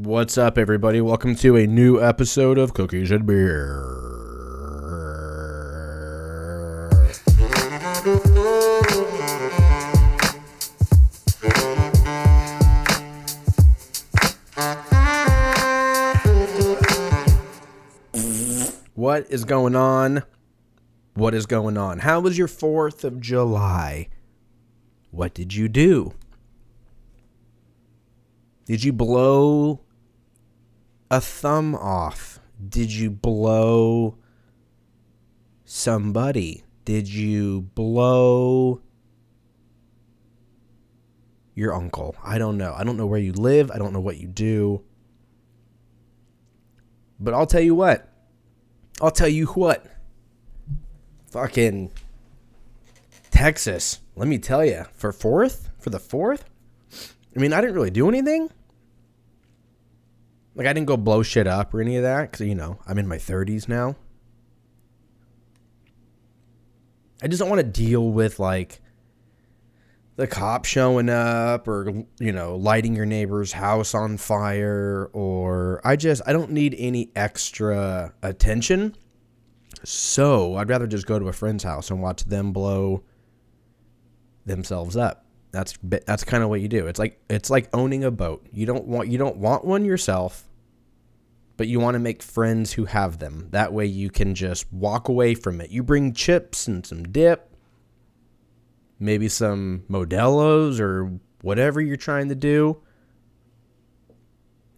What's up, everybody? Welcome to a new episode of Cookies and Beer. What is going on? What is going on? How was your 4th of July? What did you do? Did you blow a thumb off? Did you blow somebody? Did you blow your uncle? I don't know. I don't know where you live. I don't know what you do. But I'll tell you what. I'll tell you what. Fucking Texas. Let me tell you. For fourth? For the fourth? I mean, I didn't really do anything. Like, I didn't go blow shit up or any of that because, you know, I'm in my 30s now. I just don't want to deal with, like, the cop showing up or, you know, lighting your neighbor's house on fire or I just, I don't need any extra attention. So I'd rather just go to a friend's house and watch them blow themselves up. That's that's kind of what you do. It's like it's like owning a boat. You don't want you don't want one yourself, but you want to make friends who have them. That way you can just walk away from it. You bring chips and some dip, maybe some Modelo's or whatever you're trying to do.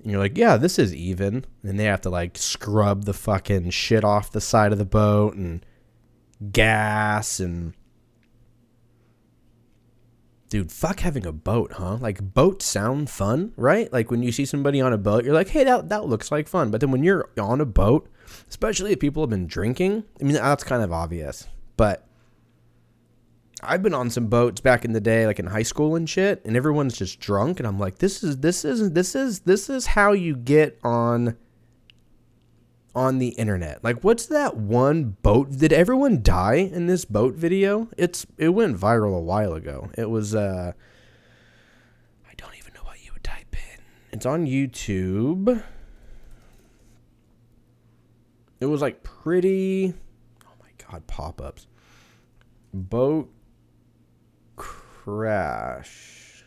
And you're like, yeah, this is even. And they have to like scrub the fucking shit off the side of the boat and gas and dude, fuck having a boat, huh? Like boats sound fun, right? Like when you see somebody on a boat, you're like, hey, that that looks like fun. But then when you're on a boat, especially if people have been drinking, I mean that's kind of obvious. But I've been on some boats back in the day, like in high school and shit, and everyone's just drunk, and I'm like, this is this is this is this is how you get on on the internet. Like, what's that one boat? Did everyone die in this boat video? It's it went viral a while ago. It was uh, I don't even know what you would type in. It's on YouTube. It was like pretty. Oh my god, pop ups. Boat crash.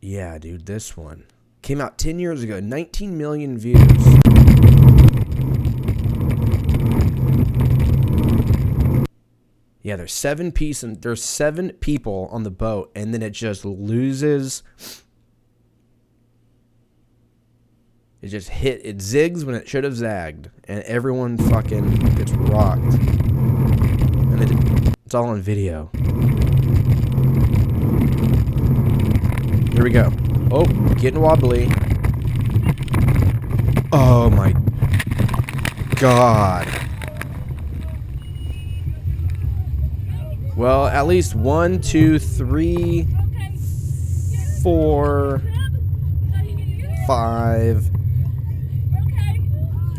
Yeah, dude, this one. Came out 10 years ago, 19 million views. Yeah, there's seven piece and there's seven people on the boat, and then it just loses. It just hit. It zigs when it should have zagged, and everyone fucking gets rocked. And it, it's all on video. Here we go. Oh, getting wobbly. Oh my god. Well, at least one, two, three, four, five.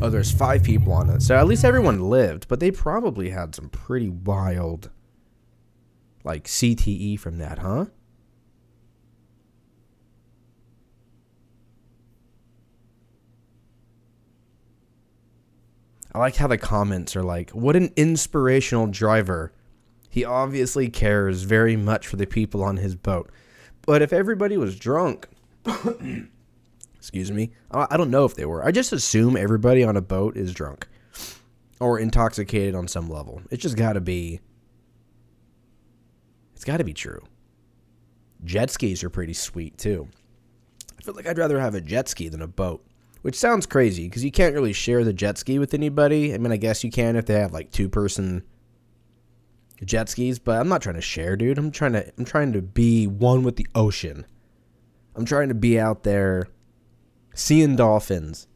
Oh, there's five people on it. So at least everyone lived, but they probably had some pretty wild, like, CTE from that, huh? I like how the comments are like, what an inspirational driver. He obviously cares very much for the people on his boat. But if everybody was drunk, excuse me, I don't know if they were. I just assume everybody on a boat is drunk or intoxicated on some level. It's just got to be. It's got to be true. Jet skis are pretty sweet too. I feel like I'd rather have a jet ski than a boat. Which sounds crazy because you can't really share the jet ski with anybody. I mean, I guess you can if they have like two person jet skis, but I'm not trying to share, dude. I'm trying to I'm trying to be one with the ocean. I'm trying to be out there seeing dolphins.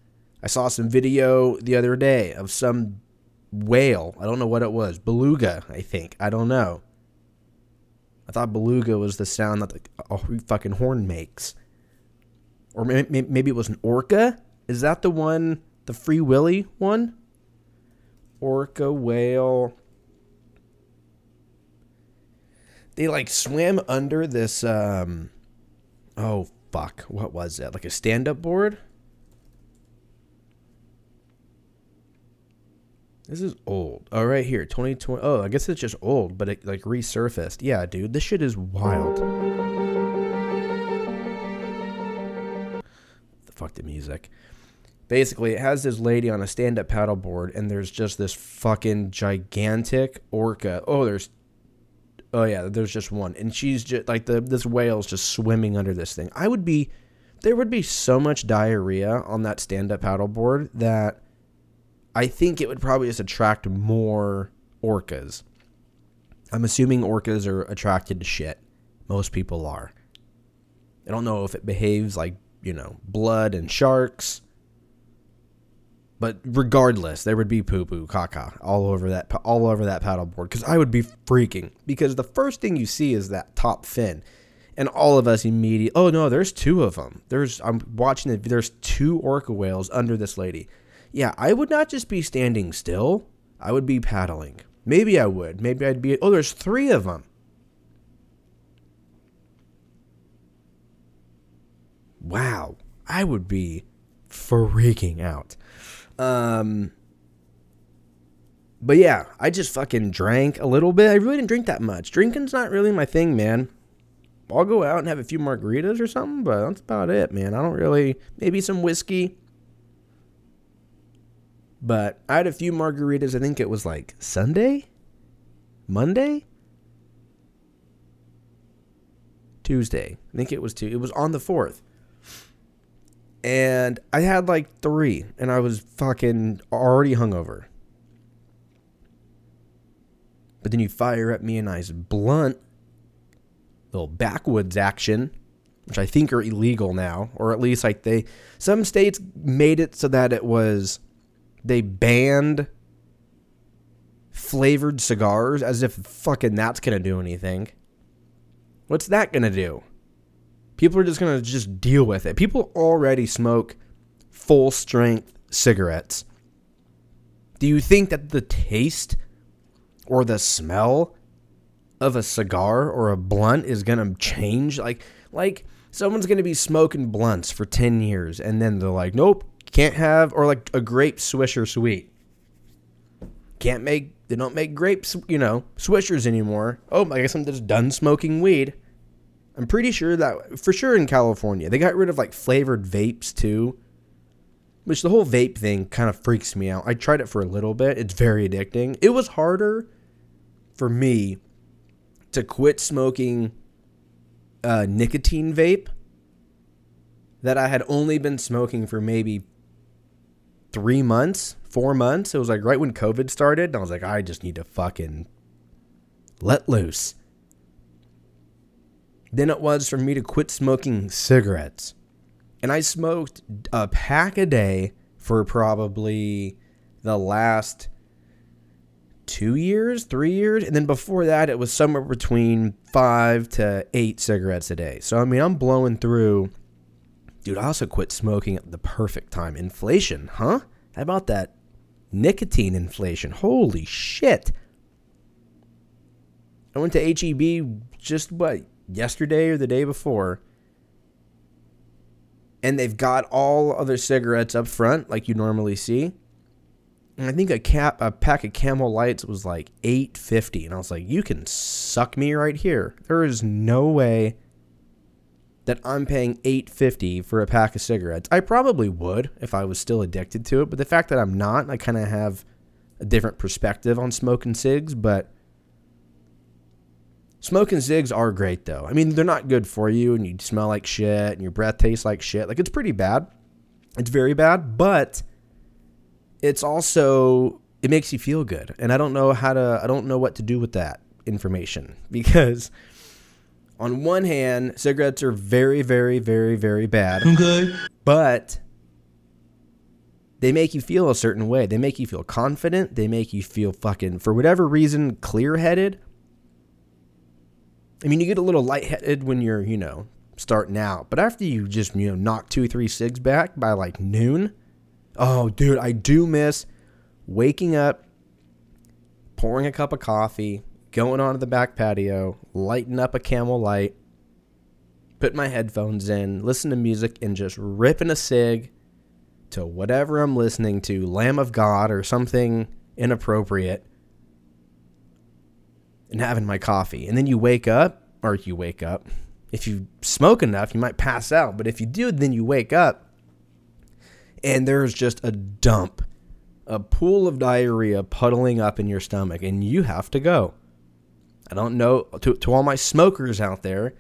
I saw some video the other day of some whale. I don't know what it was. Beluga, I think. I don't know. I thought beluga was the sound that the a fucking horn makes. Or maybe it was an orca. Is that the one, the Free Willy one? Orca whale. They like swam under this um oh fuck, what was that? Like a stand up board? This is old. Oh, right here, 2020. Oh, I guess it's just old, but it like resurfaced. Yeah, dude, this shit is wild. Fuck the music. Basically, it has this lady on a stand-up paddleboard, and there's just this fucking gigantic orca. Oh, there's, oh yeah, there's just one, and she's just like the this whale's just swimming under this thing. I would be, there would be so much diarrhea on that stand-up paddleboard that I think it would probably just attract more orcas. I'm assuming orcas are attracted to shit. Most people are. I don't know if it behaves like, you know, blood and sharks. But regardless, there would be poo poo caca all over that all over that paddleboard because I would be freaking because the first thing you see is that top fin, and all of us immediately oh no, there's two of them. There's I'm watching it. There's two orca whales under this lady yeah, I would not just be standing still. I would be paddling. Maybe I would. Maybe I'd be. Oh, there's three of them. Wow. I would be freaking out. Um, but yeah, I just fucking drank a little bit. I really didn't drink that much. Drinking's not really my thing, man. I'll go out and have a few margaritas or something, but that's about it, man. I don't really. Maybe some whiskey. But I had a few margaritas. I think it was like Sunday, Monday, Tuesday. I think it was two. It was on the fourth. And I had like three, and I was fucking already hungover. But then you fire at me a nice blunt, little backwoods action, which I think are illegal now, or at least like they, some states made it so that it was they banned flavored cigars as if fucking that's gonna do anything. What's that gonna do? People are just gonna just deal with it. People already smoke full strength cigarettes. Do you think that the taste or the smell of a cigar or a blunt is gonna change? Like, like someone's gonna be smoking blunts for 10 years and then they're like, nope, can't have or like a grape swisher sweet. Can't make they don't make grapes, you know, swishers anymore. Oh, I guess I'm just done smoking weed. I'm pretty sure that for sure in California they got rid of like flavored vapes too. Which the whole vape thing kind of freaks me out. I tried it for a little bit. It's very addicting. It was harder for me to quit smoking uh, nicotine vape that I had only been smoking for maybe three months, four months. It was like right when COVID started. And I was like, I just need to fucking let loose. Then it was for me to quit smoking cigarettes. And I smoked a pack a day for probably the last two years, three years. And then before that, it was somewhere between five to eight cigarettes a day. So, I mean, I'm blowing through Dude, I also quit smoking at the perfect time. Inflation, huh? How about that nicotine inflation? Holy shit. I went to HEB just what, yesterday or the day before. And they've got all other cigarettes up front like you normally see. And I think a cap a pack of Camel Lights was like 8.50 and I was like, "You can suck me right here. There is no way that I'm paying 850 for a pack of cigarettes. I probably would if I was still addicted to it, but the fact that I'm not, I kind of have a different perspective on smoking cigs, but smoking zigs are great though. I mean, they're not good for you and you smell like shit and your breath tastes like shit. Like it's pretty bad. It's very bad, but it's also it makes you feel good. And I don't know how to I don't know what to do with that information because on one hand, cigarettes are very, very, very, very bad. Okay. But they make you feel a certain way. They make you feel confident. They make you feel fucking, for whatever reason, clear headed. I mean, you get a little lightheaded when you're, you know, starting out. But after you just, you know, knock two, three cigs back by like noon, oh, dude, I do miss waking up, pouring a cup of coffee, going onto the back patio, lighting up a camel light, put my headphones in, listen to music, and just ripping a cig to whatever I'm listening to, Lamb of God or something inappropriate, and having my coffee. And then you wake up, or you wake up. If you smoke enough, you might pass out. But if you do, then you wake up, and there's just a dump, a pool of diarrhea puddling up in your stomach, and you have to go. I don't know, to, to all my smokers out there,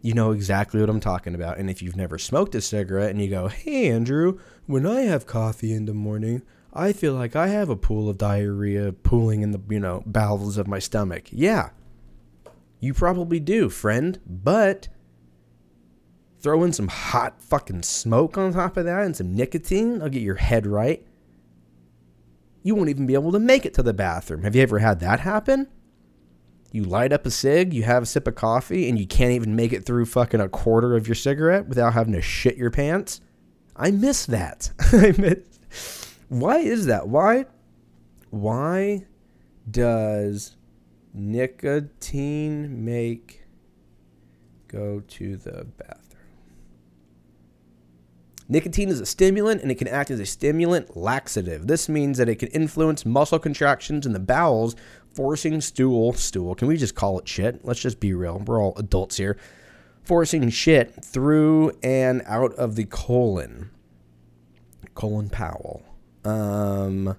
you know exactly what I'm talking about. And if you've never smoked a cigarette and you go, hey, Andrew, when I have coffee in the morning, I feel like I have a pool of diarrhea pooling in the, you know, bowels of my stomach. Yeah, you probably do, friend. But throw in some hot fucking smoke on top of that and some nicotine, I'll get your head right. You won't even be able to make it to the bathroom. Have you ever had that happen? You light up a cig, you have a sip of coffee, and you can't even make it through fucking a quarter of your cigarette without having to shit your pants. I miss that. I miss. Why is that? Why? Why does nicotine make go to the bathroom? Nicotine is a stimulant and it can act as a stimulant laxative. This means that it can influence muscle contractions in the bowels forcing stool, stool, can we just call it shit? Let's just be real. We're all adults here. Forcing shit through and out of the colon. Colon Powell. Um,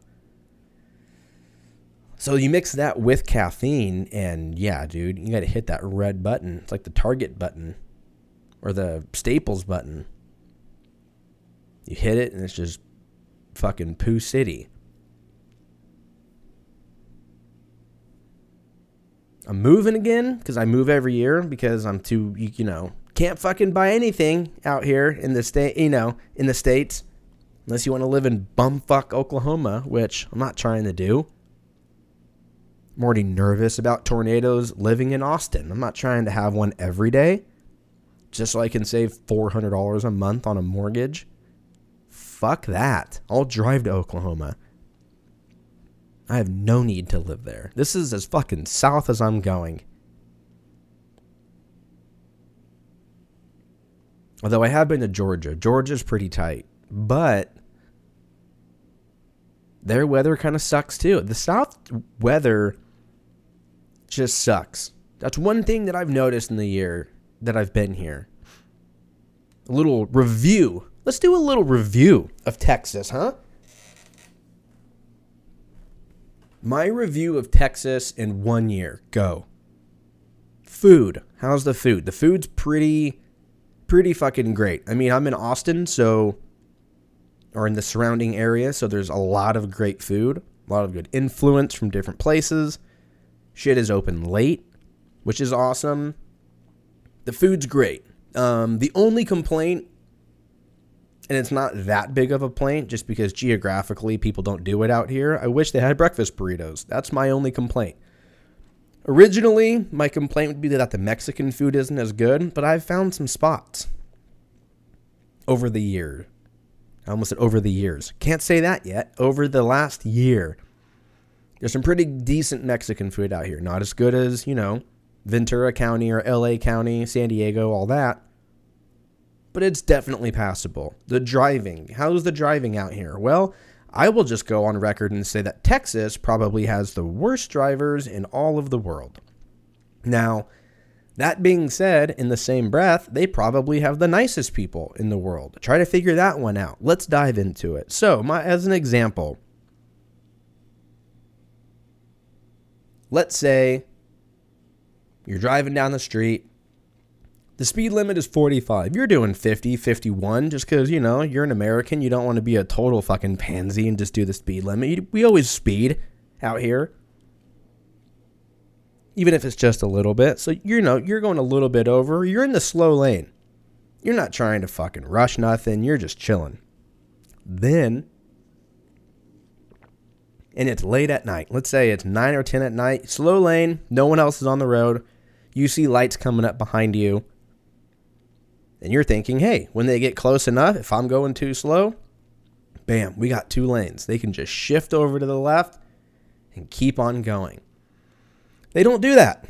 so you mix that with caffeine, and yeah, dude, you got to hit that red button. It's like the Target button or the Staples button. You hit it, and it's just fucking poo city. I'm moving again because I move every year because I'm too, you know, can't fucking buy anything out here in the state, you know, in the states, unless you want to live in bumfuck Oklahoma, which I'm not trying to do. I'm already nervous about tornadoes living in Austin. I'm not trying to have one every day, just so I can save $400 a month on a mortgage. Fuck that. I'll drive to Oklahoma. I have no need to live there. This is as fucking south as I'm going. Although I have been to Georgia. Georgia's pretty tight. But their weather kind of sucks too. The south weather just sucks. That's one thing that I've noticed in the year that I've been here. A little review. Let's do a little review of Texas, huh? My review of Texas in one year. Go. Food. How's the food? The food's pretty, pretty fucking great. I mean, I'm in Austin, so, or in the surrounding area, so there's a lot of great food, a lot of good influence from different places. Shit is open late, which is awesome. The food's great. Um, the only complaint and it's not that big of a complaint just because geographically people don't do it out here. I wish they had breakfast burritos. That's my only complaint. Originally, my complaint would be that the Mexican food isn't as good, but I've found some spots over the year. I almost said over the years. Can't say that yet. Over the last year, there's some pretty decent Mexican food out here. Not as good as, you know, Ventura County or LA County, San Diego, all that but it's definitely passable. The driving. How's the driving out here? Well, I will just go on record and say that Texas probably has the worst drivers in all of the world. Now, that being said, in the same breath, they probably have the nicest people in the world. Try to figure that one out. Let's dive into it. So, my, as an example, let's say you're driving down the street the speed limit is 45. You're doing 50, 51 just because, you know, you're an American. You don't want to be a total fucking pansy and just do the speed limit. We always speed out here. Even if it's just a little bit. So, you know, you're going a little bit over. You're in the slow lane. You're not trying to fucking rush nothing. You're just chilling. Then, and it's late at night. Let's say it's 9 or 10 at night. Slow lane. No one else is on the road. You see lights coming up behind you and you're thinking, hey, when they get close enough, if I'm going too slow, bam, we got two lanes. They can just shift over to the left and keep on going. They don't do that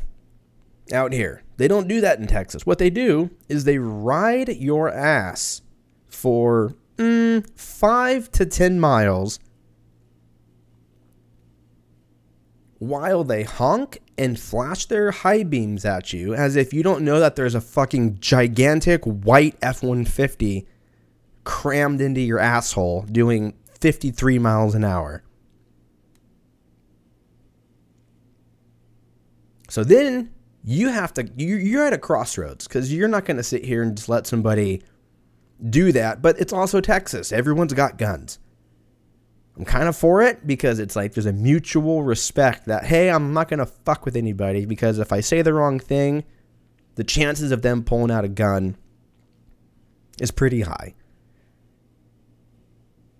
out here. They don't do that in Texas. What they do is they ride your ass for mm, five to 10 miles while they honk and flash their high beams at you as if you don't know that there's a fucking gigantic white F 150 crammed into your asshole doing 53 miles an hour. So then you have to, you're at a crossroads because you're not going to sit here and just let somebody do that. But it's also Texas. Everyone's got guns. I'm kind of for it because it's like there's a mutual respect that, hey, I'm not going to fuck with anybody because if I say the wrong thing, the chances of them pulling out a gun is pretty high.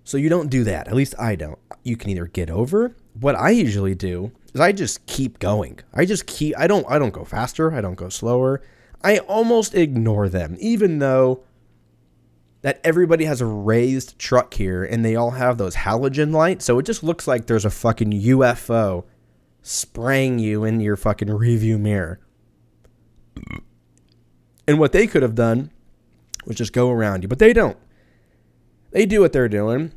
So you don't do that. At least I don't. You can either get over. What I usually do is I just keep going. I just keep I don't I don't go faster, I don't go slower. I almost ignore them even though that everybody has a raised truck here and they all have those halogen lights. So it just looks like there's a fucking UFO spraying you in your fucking review mirror. And what they could have done was just go around you, but they don't. They do what they're doing.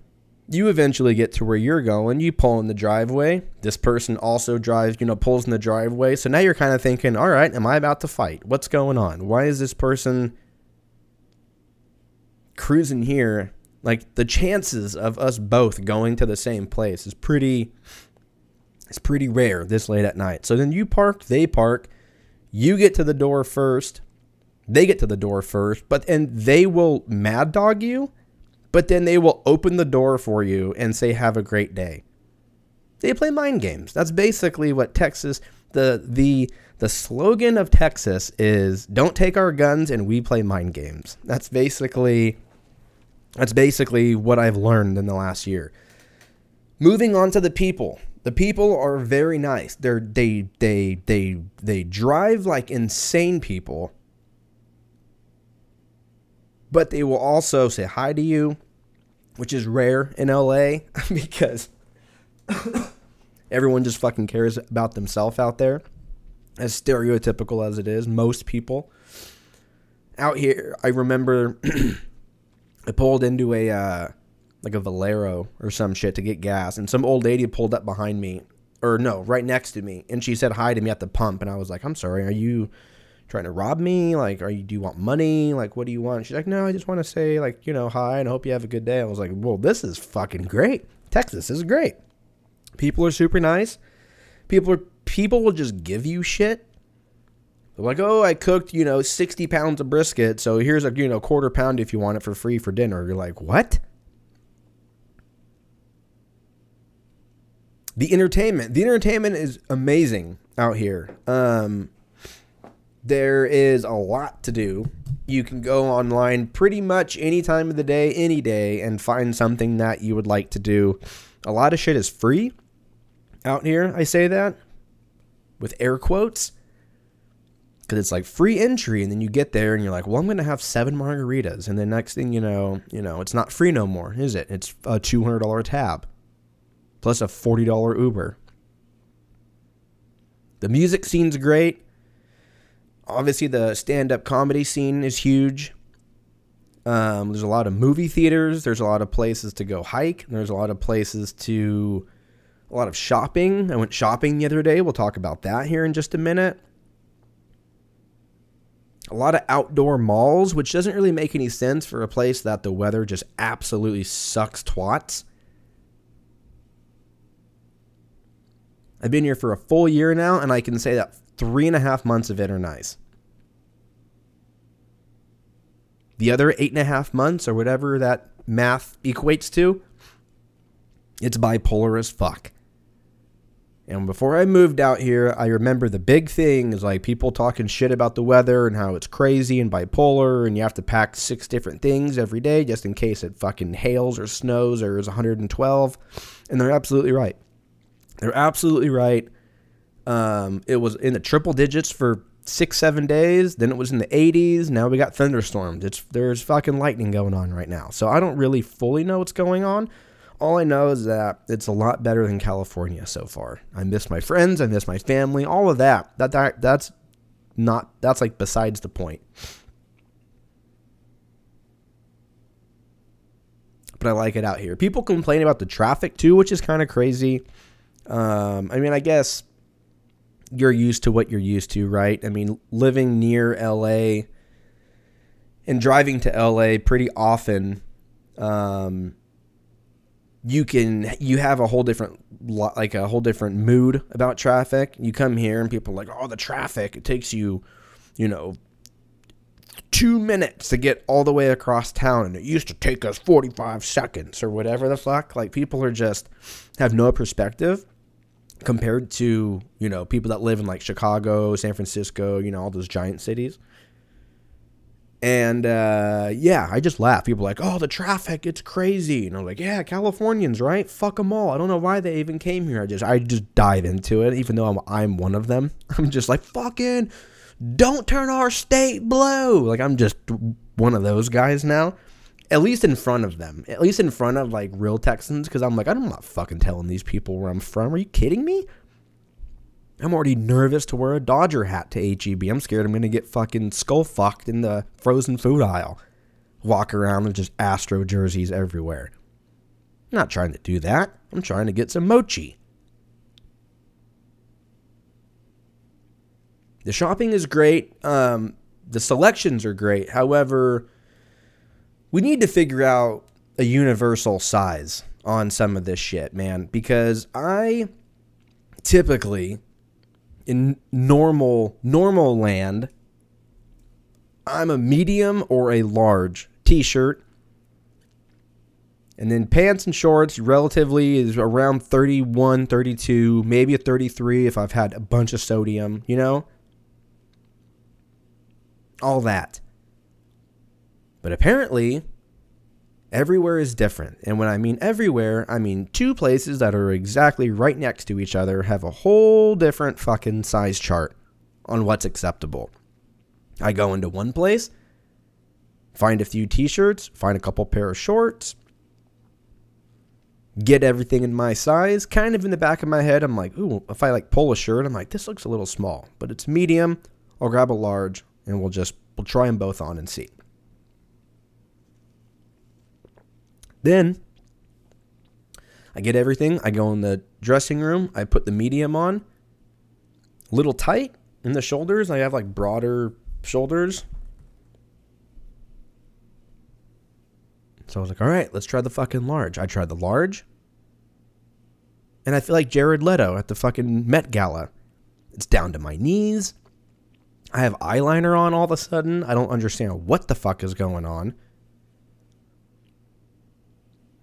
You eventually get to where you're going. You pull in the driveway. This person also drives, you know, pulls in the driveway. So now you're kind of thinking, all right, am I about to fight? What's going on? Why is this person cruising here, like the chances of us both going to the same place is pretty it's pretty rare this late at night. So then you park, they park, you get to the door first, they get to the door first, but and they will mad dog you, but then they will open the door for you and say have a great day. They play mind games. That's basically what Texas the the the slogan of Texas is don't take our guns and we play mind games. That's basically that's basically what I've learned in the last year. Moving on to the people. The people are very nice. They're they they they they drive like insane people. But they will also say hi to you, which is rare in LA because everyone just fucking cares about themselves out there. As stereotypical as it is, most people out here, I remember I pulled into a uh, like a Valero or some shit to get gas, and some old lady pulled up behind me, or no, right next to me, and she said hi to me at the pump, and I was like, "I'm sorry, are you trying to rob me? Like, are you do you want money? Like, what do you want?" She's like, "No, I just want to say like you know hi and hope you have a good day." I was like, "Well, this is fucking great. Texas is great. People are super nice. People are people will just give you shit." They're like, oh, I cooked, you know, 60 pounds of brisket, so here's a, you know, quarter pound if you want it for free for dinner. You're like, what? The entertainment. The entertainment is amazing out here. Um, there is a lot to do. You can go online pretty much any time of the day, any day, and find something that you would like to do. A lot of shit is free out here. I say that with air quotes because it's like free entry and then you get there and you're like well i'm gonna have seven margaritas and the next thing you know you know it's not free no more is it it's a $200 tab plus a $40 uber the music scene's great obviously the stand-up comedy scene is huge. Um, there's a lot of movie theaters. There's a lot of places to go hike. There's a lot of places to a lot of shopping. I went shopping the other day. We'll talk about that here in just a minute. A lot of outdoor malls, which doesn't really make any sense for a place that the weather just absolutely sucks twats. I've been here for a full year now, and I can say that three and a half months of it are nice. The other eight and a half months, or whatever that math equates to, it's bipolar as fuck. And before I moved out here, I remember the big thing is like people talking shit about the weather and how it's crazy and bipolar and you have to pack six different things every day just in case it fucking hails or snows or is 112. And they're absolutely right. They're absolutely right. Um, it was in the triple digits for six, seven days. Then it was in the 80s. Now we got thunderstorms. It's there's fucking lightning going on right now. So I don't really fully know what's going on all I know is that it's a lot better than California so far. I miss my friends, I miss my family, all of that. That, that that's not that's like besides the point. But I like it out here. People complain about the traffic too, which is kind of crazy. Um, I mean, I guess you're used to what you're used to, right? I mean, living near LA and driving to LA pretty often, um, you can you have a whole different like a whole different mood about traffic. You come here and people are like, "Oh, the traffic! It takes you, you know, two minutes to get all the way across town, and it used to take us forty-five seconds or whatever the fuck." Like people are just have no perspective compared to you know people that live in like Chicago, San Francisco, you know, all those giant cities. And uh, yeah, I just laugh. People are like, oh, the traffic, it's crazy. And I'm like, yeah, Californians, right? Fuck them all. I don't know why they even came here. I just, I just dive into it, even though I'm, I'm one of them. I'm just like, fucking, don't turn our state blue. Like I'm just one of those guys now. At least in front of them. At least in front of like real Texans, because I'm like, I'm not fucking telling these people where I'm from. Are you kidding me? I'm already nervous to wear a Dodger hat to HEB. I'm scared I'm to get fucking skull fucked in the frozen food aisle. Walk around with just Astro jerseys everywhere. I'm not trying to do that. I'm trying to get some mochi. The shopping is great. Um, the selections are great. However, we need to figure out a universal size on some of this shit, man, because I typically in normal normal land, I'm a medium or a large t-shirt. And then pants and shorts relatively is around 31, 32, maybe a 33 if I've had a bunch of sodium, you know? All that. But apparently, Everywhere is different. And when I mean everywhere, I mean two places that are exactly right next to each other have a whole different fucking size chart on what's acceptable. I go into one place, find a few t shirts, find a couple pair of shorts, get everything in my size. Kind of in the back of my head, I'm like, ooh, if I like pull a shirt, I'm like, this looks a little small, but it's medium. I'll grab a large and we'll just, we'll try them both on and see. Then I get everything. I go in the dressing room. I put the medium on. Little tight in the shoulders. I have like broader shoulders. So I was like, all right, let's try the fucking large. I tried the large. And I feel like Jared Leto at the fucking Met Gala. It's down to my knees. I have eyeliner on all of a sudden. I don't understand what the fuck is going on.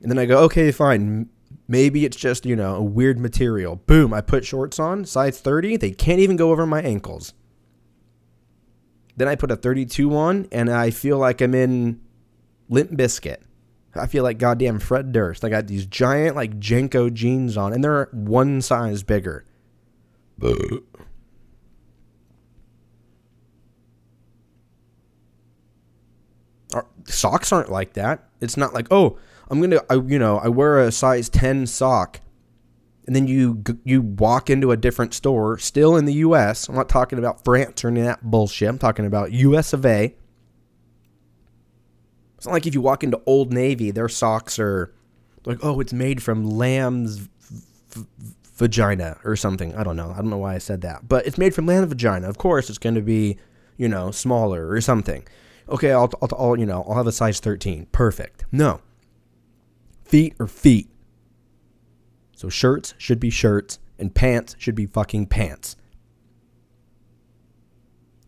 And then I go, okay, fine. Maybe it's just, you know, a weird material. Boom, I put shorts on, size 30. They can't even go over my ankles. Then I put a 32 on, and I feel like I'm in Limp Bizkit. I feel like goddamn Fred Durst. I got these giant, like, JNCO jeans on, and they're one size bigger. Socks aren't like that. It's not like, oh, I'm gonna, I, you know, I wear a size 10 sock, and then you you walk into a different store, still in the U.S. I'm not talking about France or any of that bullshit. I'm talking about U.S. of A. It's not like if you walk into Old Navy, their socks are like, oh, it's made from lamb's v- vagina or something. I don't know. I don't know why I said that, but it's made from lamb's vagina. Of course, it's going to be, you know, smaller or something. Okay, I'll, I'll, I'll, you know, I'll have a size 13. Perfect. No, feet are feet. So shirts should be shirts and pants should be fucking pants.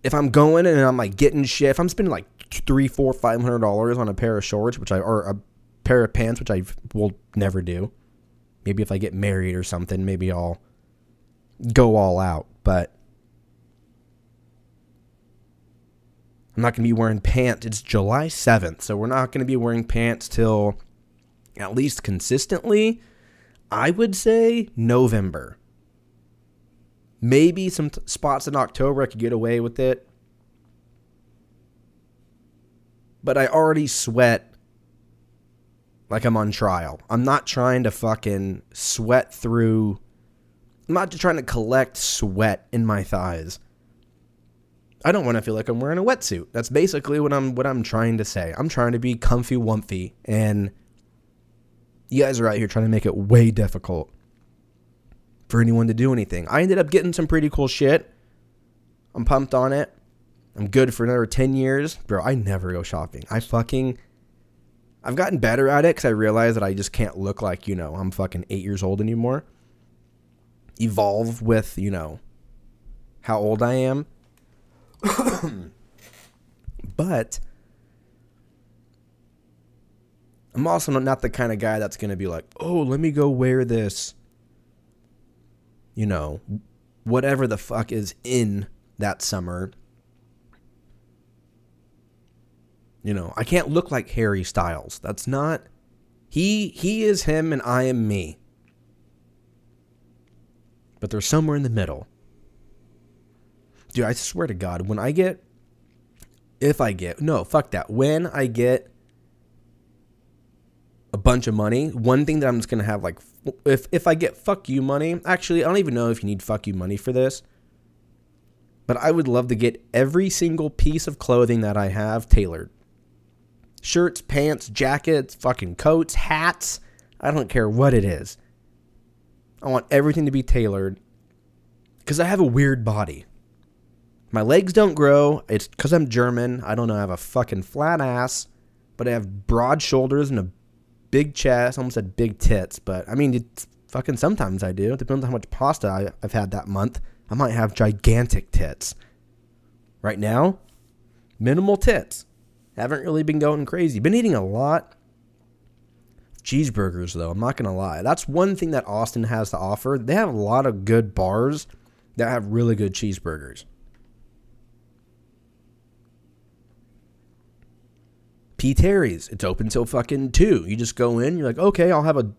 If I'm going and I'm like getting shit, if I'm spending like three, four, five hundred dollars on a pair of shorts, which I or a pair of pants, which I will never do. Maybe if I get married or something, maybe I'll go all out. But I'm not going to be wearing pants. It's July 7th, so we're not going to be wearing pants till at least consistently, I would say November. Maybe some t- spots in October I could get away with it. But I already sweat like I'm on trial. I'm not trying to fucking sweat through. I'm not trying to collect sweat in my thighs. I don't want to feel like I'm wearing a wetsuit. That's basically what I'm what I'm trying to say. I'm trying to be comfy wumpy and you guys are out here trying to make it way difficult for anyone to do anything. I ended up getting some pretty cool shit. I'm pumped on it. I'm good for another 10 years. Bro, I never go shopping. I fucking I've gotten better at it cuz I realize that I just can't look like, you know, I'm fucking 8 years old anymore. Evolve with, you know, how old I am. but I'm also not the kind of guy that's going to be like, oh, let me go wear this, you know, whatever the fuck is in that summer. You know, I can't look like Harry Styles. That's not he he is him and I am me. But they're somewhere in the middle. Dude, I swear to God, when I get, if I get, no, fuck that. When I get a bunch of money, one thing that I'm just gonna have like, if if I get fuck you money, actually, I don't even know if you need fuck you money for this, but I would love to get every single piece of clothing that I have tailored. Shirts, pants, jackets, fucking coats, hats. I don't care what it is. I want everything to be tailored because I have a weird body. My legs don't grow. It's because I'm German. I don't know. I have a fucking flat ass, but I have broad shoulders and a big chest. I almost said big tits, but I mean, it's fucking sometimes I do. It depends on how much pasta I, I've had that month. I might have gigantic tits. Right now, minimal tits. Haven't really been going crazy. Been eating a lot. Cheeseburgers, though, I'm not going to lie. That's one thing that Austin has to offer. They have a lot of good bars that have really good cheeseburgers. P. Terry's. It's open till fucking two. You just go in. You're like, okay, I'll have a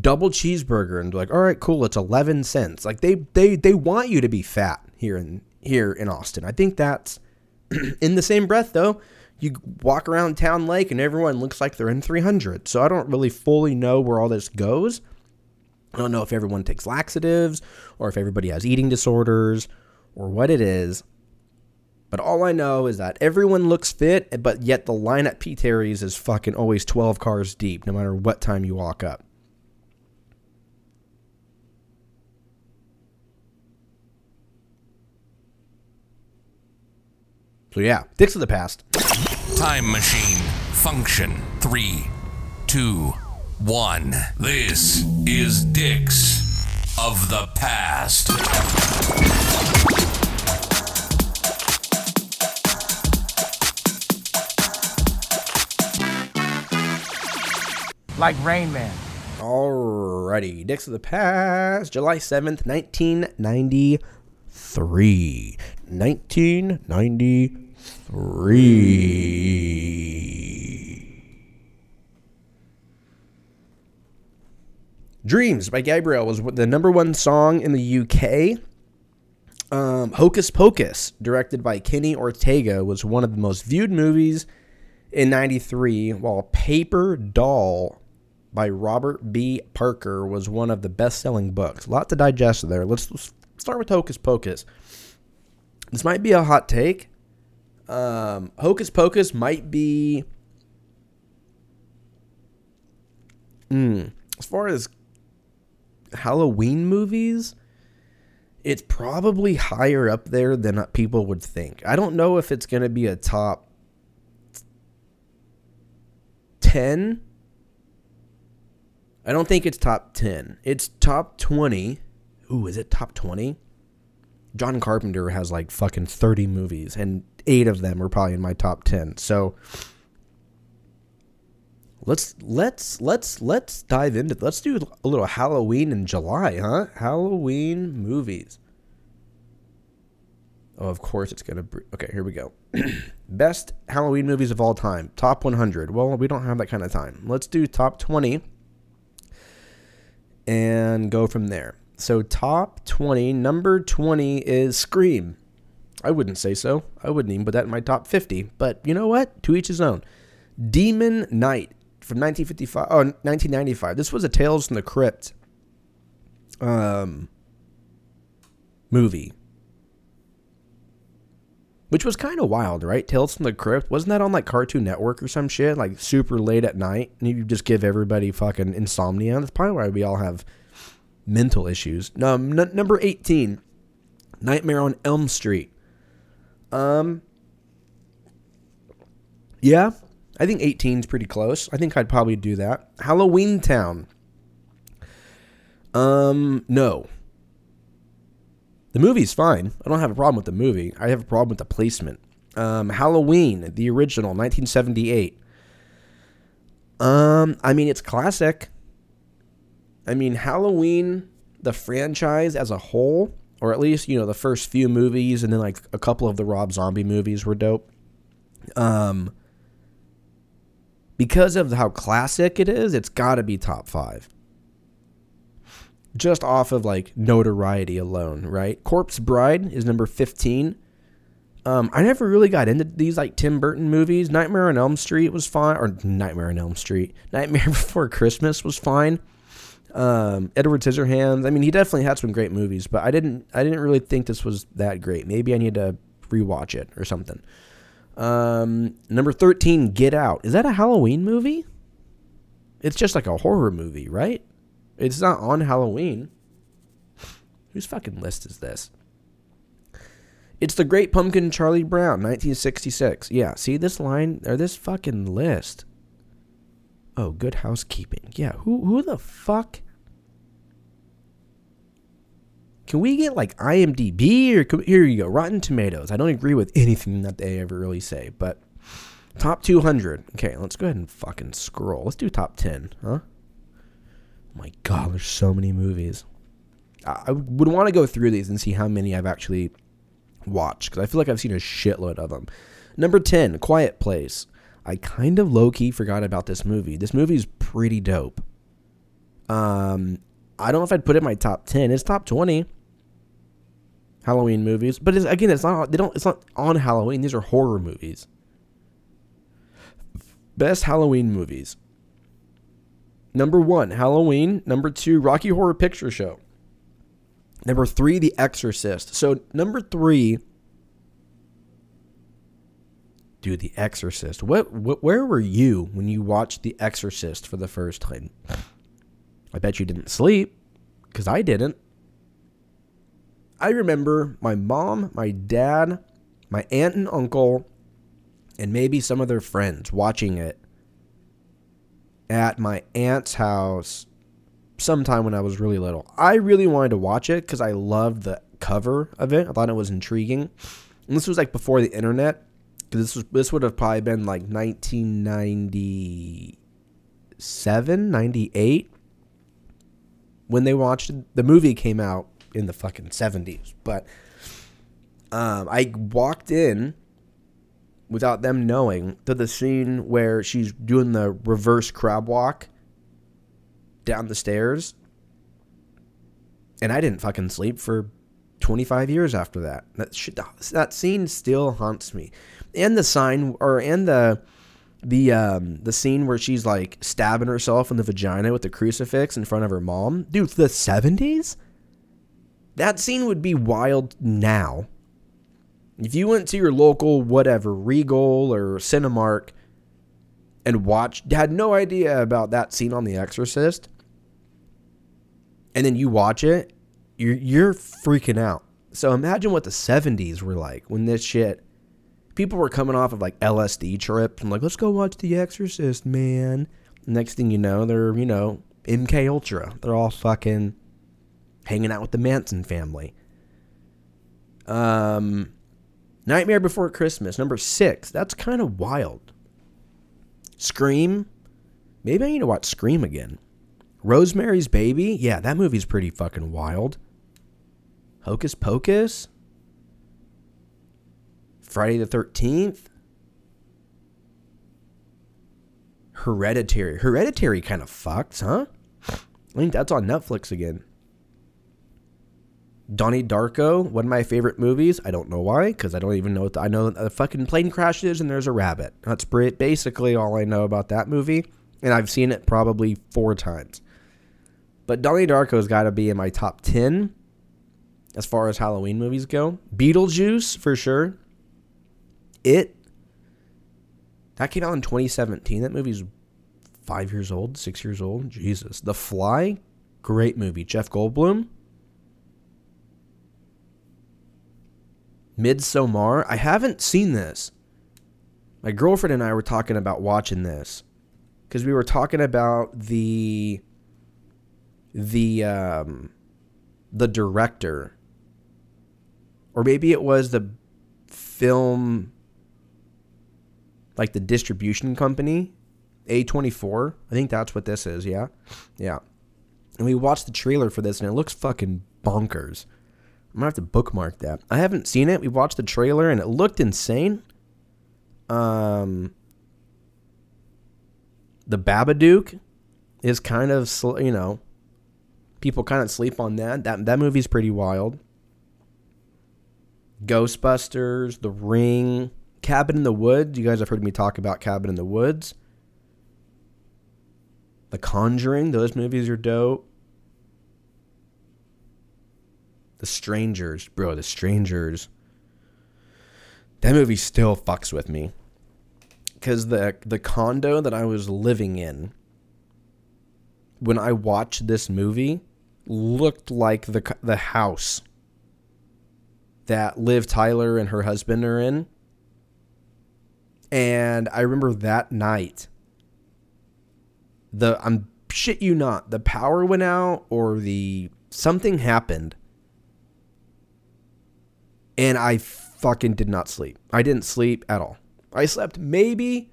double cheeseburger, and like, all right, cool. It's eleven cents. Like they they they want you to be fat here in here in Austin. I think that's in the same breath though. You walk around Town Lake and everyone looks like they're in 300. So I don't really fully know where all this goes. I don't know if everyone takes laxatives or if everybody has eating disorders or what it is. But all I know is that everyone looks fit, but yet the line at P. Terry's is fucking always 12 cars deep, no matter what time you walk up. So yeah, dicks of the past. Time machine function three, two, one. This is Dicks of the past. Like Rain Man. Alrighty, Dicks of the Past, July 7th, 1993. 1993. Dreams by Gabrielle was the number one song in the UK. Um, Hocus Pocus, directed by Kenny Ortega, was one of the most viewed movies in 93, while Paper Doll by Robert B. Parker was one of the best selling books. A lot to digest there. Let's, let's start with Hocus Pocus. This might be a hot take. Um, Hocus Pocus might be. Mm, as far as Halloween movies, it's probably higher up there than people would think. I don't know if it's going to be a top 10. I don't think it's top 10. It's top 20. Ooh, is it top 20? John Carpenter has like fucking 30 movies, and eight of them are probably in my top 10. So let's let's let's let's dive into let's do a little Halloween in July, huh? Halloween movies. Oh, of course it's gonna. Okay, here we go. Best Halloween movies of all time. Top 100. Well, we don't have that kind of time. Let's do top 20 and go from there. So, top 20, number 20 is Scream. I wouldn't say so. I wouldn't even put that in my top 50. But you know what? To each his own. Demon Knight from 1955. Oh, 1995. This was a Tales from the Crypt um, movie which was kind of wild, right? Tales from the Crypt wasn't that on like Cartoon Network or some shit, like super late at night, and you just give everybody fucking insomnia. That's probably why we all have mental issues. Um, n- number eighteen, Nightmare on Elm Street. Um, yeah, I think 18 is pretty close. I think I'd probably do that. Halloween Town. Um, no. The movie's fine. I don't have a problem with the movie. I have a problem with the placement. Um, Halloween, the original, 1978. Um, I mean, it's classic. I mean, Halloween, the franchise as a whole, or at least you know the first few movies, and then like a couple of the Rob Zombie movies were dope. Um, because of how classic it is, it's got to be top five. Just off of like notoriety alone, right? Corpse Bride is number 15. Um, I never really got into these like Tim Burton movies. Nightmare on Elm Street was fine, or Nightmare on Elm Street. Nightmare Before Christmas was fine. Um, Edward Scissorhands. I mean, he definitely had some great movies, but I didn't. I didn't really think this was that great. Maybe I need to rewatch it or something. Um, number 13, Get Out. Is that a Halloween movie? It's just like a horror movie, right? It's not on Halloween. Whose fucking list is this? It's The Great Pumpkin Charlie Brown, 1966. Yeah, see this line or this fucking list. Oh, good housekeeping. Yeah, who who the fuck can we get like IMDb or here you go, Rotten Tomatoes? I don't agree with anything that they ever really say, but top 200. Okay, let's go ahead and fucking scroll. Let's do top 10, huh? My god, there's so many movies. I would want to go through these and see how many I've actually watched because I feel like I've seen a shitload of them. Number 10, Quiet Place. I kind of low key forgot about this movie. This movie is pretty dope. Um, I don't know if I'd put it in my top 10. It's top 20. Halloween movies, but it's, again, it's not. They don't. It's not on Halloween. These are horror movies. Best Halloween movies. Number one, Halloween. Number two, Rocky Horror Picture Show. Number three, The Exorcist. So number three, dude, The Exorcist. What, what? Where were you when you watched The Exorcist for the first time? I bet you didn't sleep, because I didn't. I remember my mom, my dad, my aunt and uncle, and maybe some of their friends watching it at my aunt's house sometime when I was really little. I really wanted to watch it because I loved the cover of it. I thought it was intriguing. And this was like before the internet. This was this would have probably been like 1997, 98 when they watched the movie came out in the fucking 70s. But um, I walked in without them knowing to the scene where she's doing the reverse crab walk down the stairs. And I didn't fucking sleep for 25 years after that. That shit, that scene still haunts me. And the sign or and the the um the scene where she's like stabbing herself in the vagina with the crucifix in front of her mom. Dude, the 70s? That scene would be wild now. If you went to your local whatever, Regal or Cinemark and watched had no idea about that scene on The Exorcist, and then you watch it, you're you're freaking out. So imagine what the 70s were like when this shit people were coming off of like LSD trips and like, let's go watch The Exorcist, man. Next thing you know, they're, you know, MK Ultra. They're all fucking hanging out with the Manson family. Um, Nightmare Before Christmas, number six. That's kind of wild. Scream. Maybe I need to watch Scream again. Rosemary's Baby. Yeah, that movie's pretty fucking wild. Hocus Pocus. Friday the 13th. Hereditary. Hereditary kind of fucks, huh? I think that's on Netflix again. Donnie Darko, one of my favorite movies. I don't know why, because I don't even know what the, I know. A fucking plane crashes and there's a rabbit. That's basically all I know about that movie, and I've seen it probably four times. But Donnie Darko's got to be in my top ten as far as Halloween movies go. Beetlejuice for sure. It that came out in 2017. That movie's five years old, six years old. Jesus. The Fly, great movie. Jeff Goldblum. Midsommar. I haven't seen this. My girlfriend and I were talking about watching this because we were talking about the the um, the director, or maybe it was the film, like the distribution company, A24. I think that's what this is. Yeah, yeah. And we watched the trailer for this, and it looks fucking bonkers. I'm gonna have to bookmark that. I haven't seen it. We watched the trailer, and it looked insane. Um, the Babadook is kind of you know people kind of sleep on that. That that movie's pretty wild. Ghostbusters, The Ring, Cabin in the Woods. You guys have heard me talk about Cabin in the Woods. The Conjuring, those movies are dope. The Strangers, bro, The Strangers. That movie still fucks with me. Cuz the the condo that I was living in when I watched this movie, looked like the the house that Liv Tyler and her husband are in. And I remember that night the I'm shit you not, the power went out or the something happened. And I fucking did not sleep. I didn't sleep at all. I slept maybe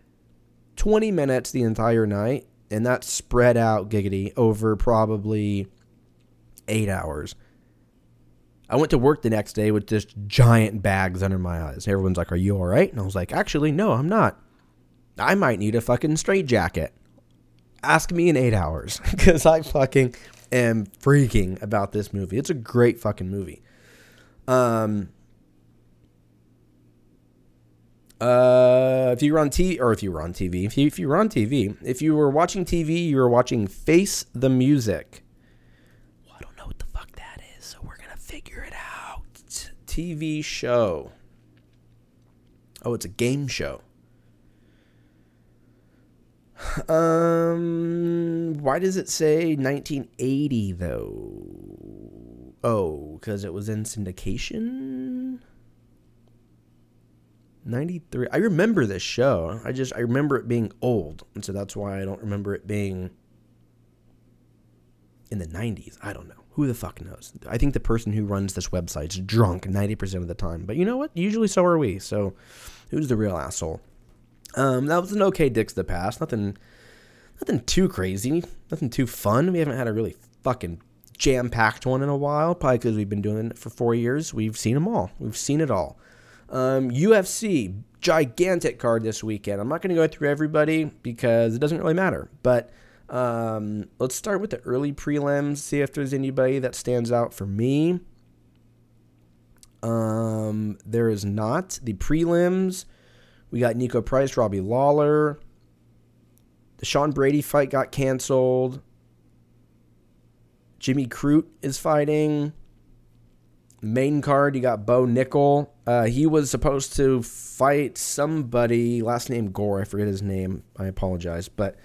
20 minutes the entire night and that spread out giggity over probably eight hours. I went to work the next day with just giant bags under my eyes. Everyone's like, Are you all right? And I was like, Actually, no, I'm not. I might need a fucking straight jacket. Ask me in eight hours because I fucking am freaking about this movie. It's a great fucking movie. Um, uh, if you were on TV, or if you were on TV, if you, if you were on TV, if you were watching TV, you were watching Face the Music. Well, I don't know what the fuck that is, so we're gonna figure it out. TV show. Oh, it's a game show. Um, why does it say 1980 though? Oh, because it was in syndication. 93. I remember this show. I just I remember it being old, and so that's why I don't remember it being in the 90s. I don't know. Who the fuck knows? I think the person who runs this website's drunk 90% of the time. But you know what? Usually so are we. So who's the real asshole? Um, that was an okay Dicks the Past. Nothing nothing too crazy. Nothing too fun. We haven't had a really fucking jam-packed one in a while, probably because we've been doing it for 4 years. We've seen them all. We've seen it all. Um, UFC, gigantic card this weekend. I'm not going to go through everybody because it doesn't really matter. But um, let's start with the early prelims, see if there's anybody that stands out for me. Um, there is not. The prelims, we got Niko Price, Robbie Lawler. The Sean Brady fight got canceled. Jimmy Crute is fighting. Main card, you got Bo Nickal. Uh, he was supposed to fight somebody, last name Gore. I forget his name. I apologize, but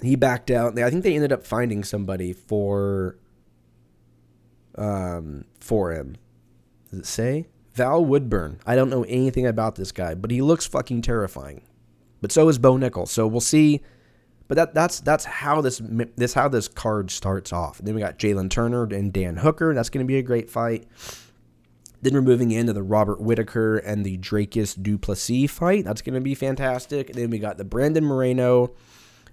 he backed out. I think they ended up finding somebody for um for him. Does it say Val Woodburn? I don't know anything about this guy, but he looks fucking terrifying. But so is Bo Nickal. So we'll see. But that that's that's how this this how this card starts off. And then we got Jalen Turner and Dan Hooker. That's going to be a great fight. Then we're moving into the Robert Whitaker and the Dricus Du Plessis fight. That's going to be fantastic. And then we got the Brandon Moreno,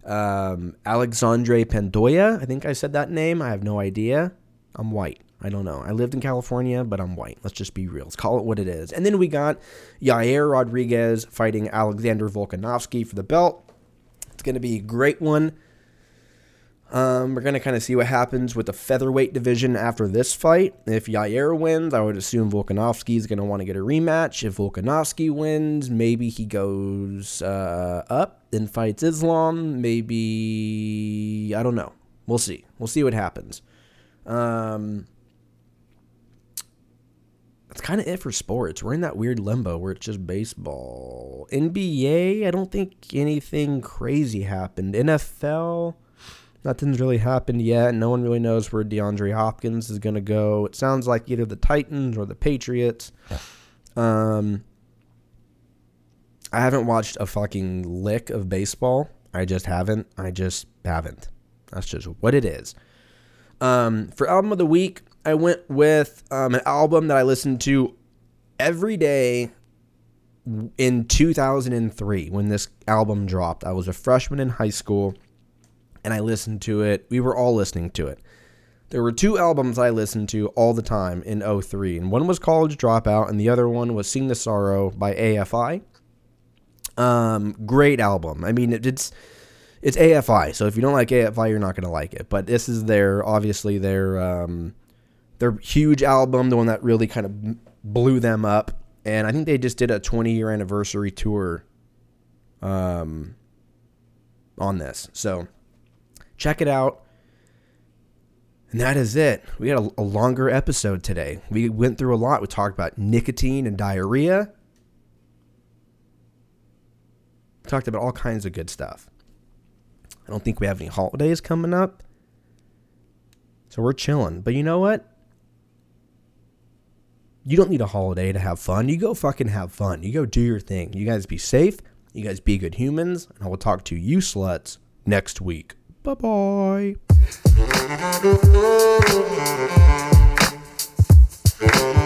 um, Alexandre Pantoja. I think I said that name. I have no idea. I'm white. I don't know. I lived in California, but I'm white. Let's just be real. Let's call it what it is. And then we got Yair Rodriguez fighting Alexander Volkanovski for the belt. It's going to be a great one. Um, we're going to kind of see what happens with the featherweight division after this fight. If Yair wins, I would assume Volkanovski is going to want to get a rematch. If Volkanovski wins, maybe he goes uh, up and fights Islam. Maybe, I don't know. We'll see. We'll see what happens. Um, that's kind of it for sports. We're in that weird limbo where it's just baseball. NBA, I don't think anything crazy happened. NFL, nothing's really happened yet. No one really knows where DeAndre Hopkins is going to go. It sounds like either the Titans or the Patriots. Um, I haven't watched a fucking lick of baseball. I just haven't. I just haven't. That's just what it is. Um, for album of the week, I went with um, an album that I listened to every day in 2003 when this album dropped. I was a freshman in high school and I listened to it. We were all listening to it. There were two albums I listened to all the time in 03, and one was College Dropout, and the other one was Sing the Sorrow by AFI. Um, great album. I mean, it, it's it's AFI, so if you don't like AFI, you're not gonna like it. But this is their obviously their um, their huge album, the one that really kind of blew them up. And I think they just did a 20 year anniversary tour um, on this. So check it out. And that is it. We had a, a, longer episode today. We went through a lot. We talked about nicotine and diarrhea. We talked about all kinds of good stuff. I don't think we have any holidays coming up. So we're chilling. But you know what? you don't need a holiday to have fun. You go fucking have fun. You go do your thing. You guys be safe. You guys be good humans. And I will talk to you sluts next week. Bye bye.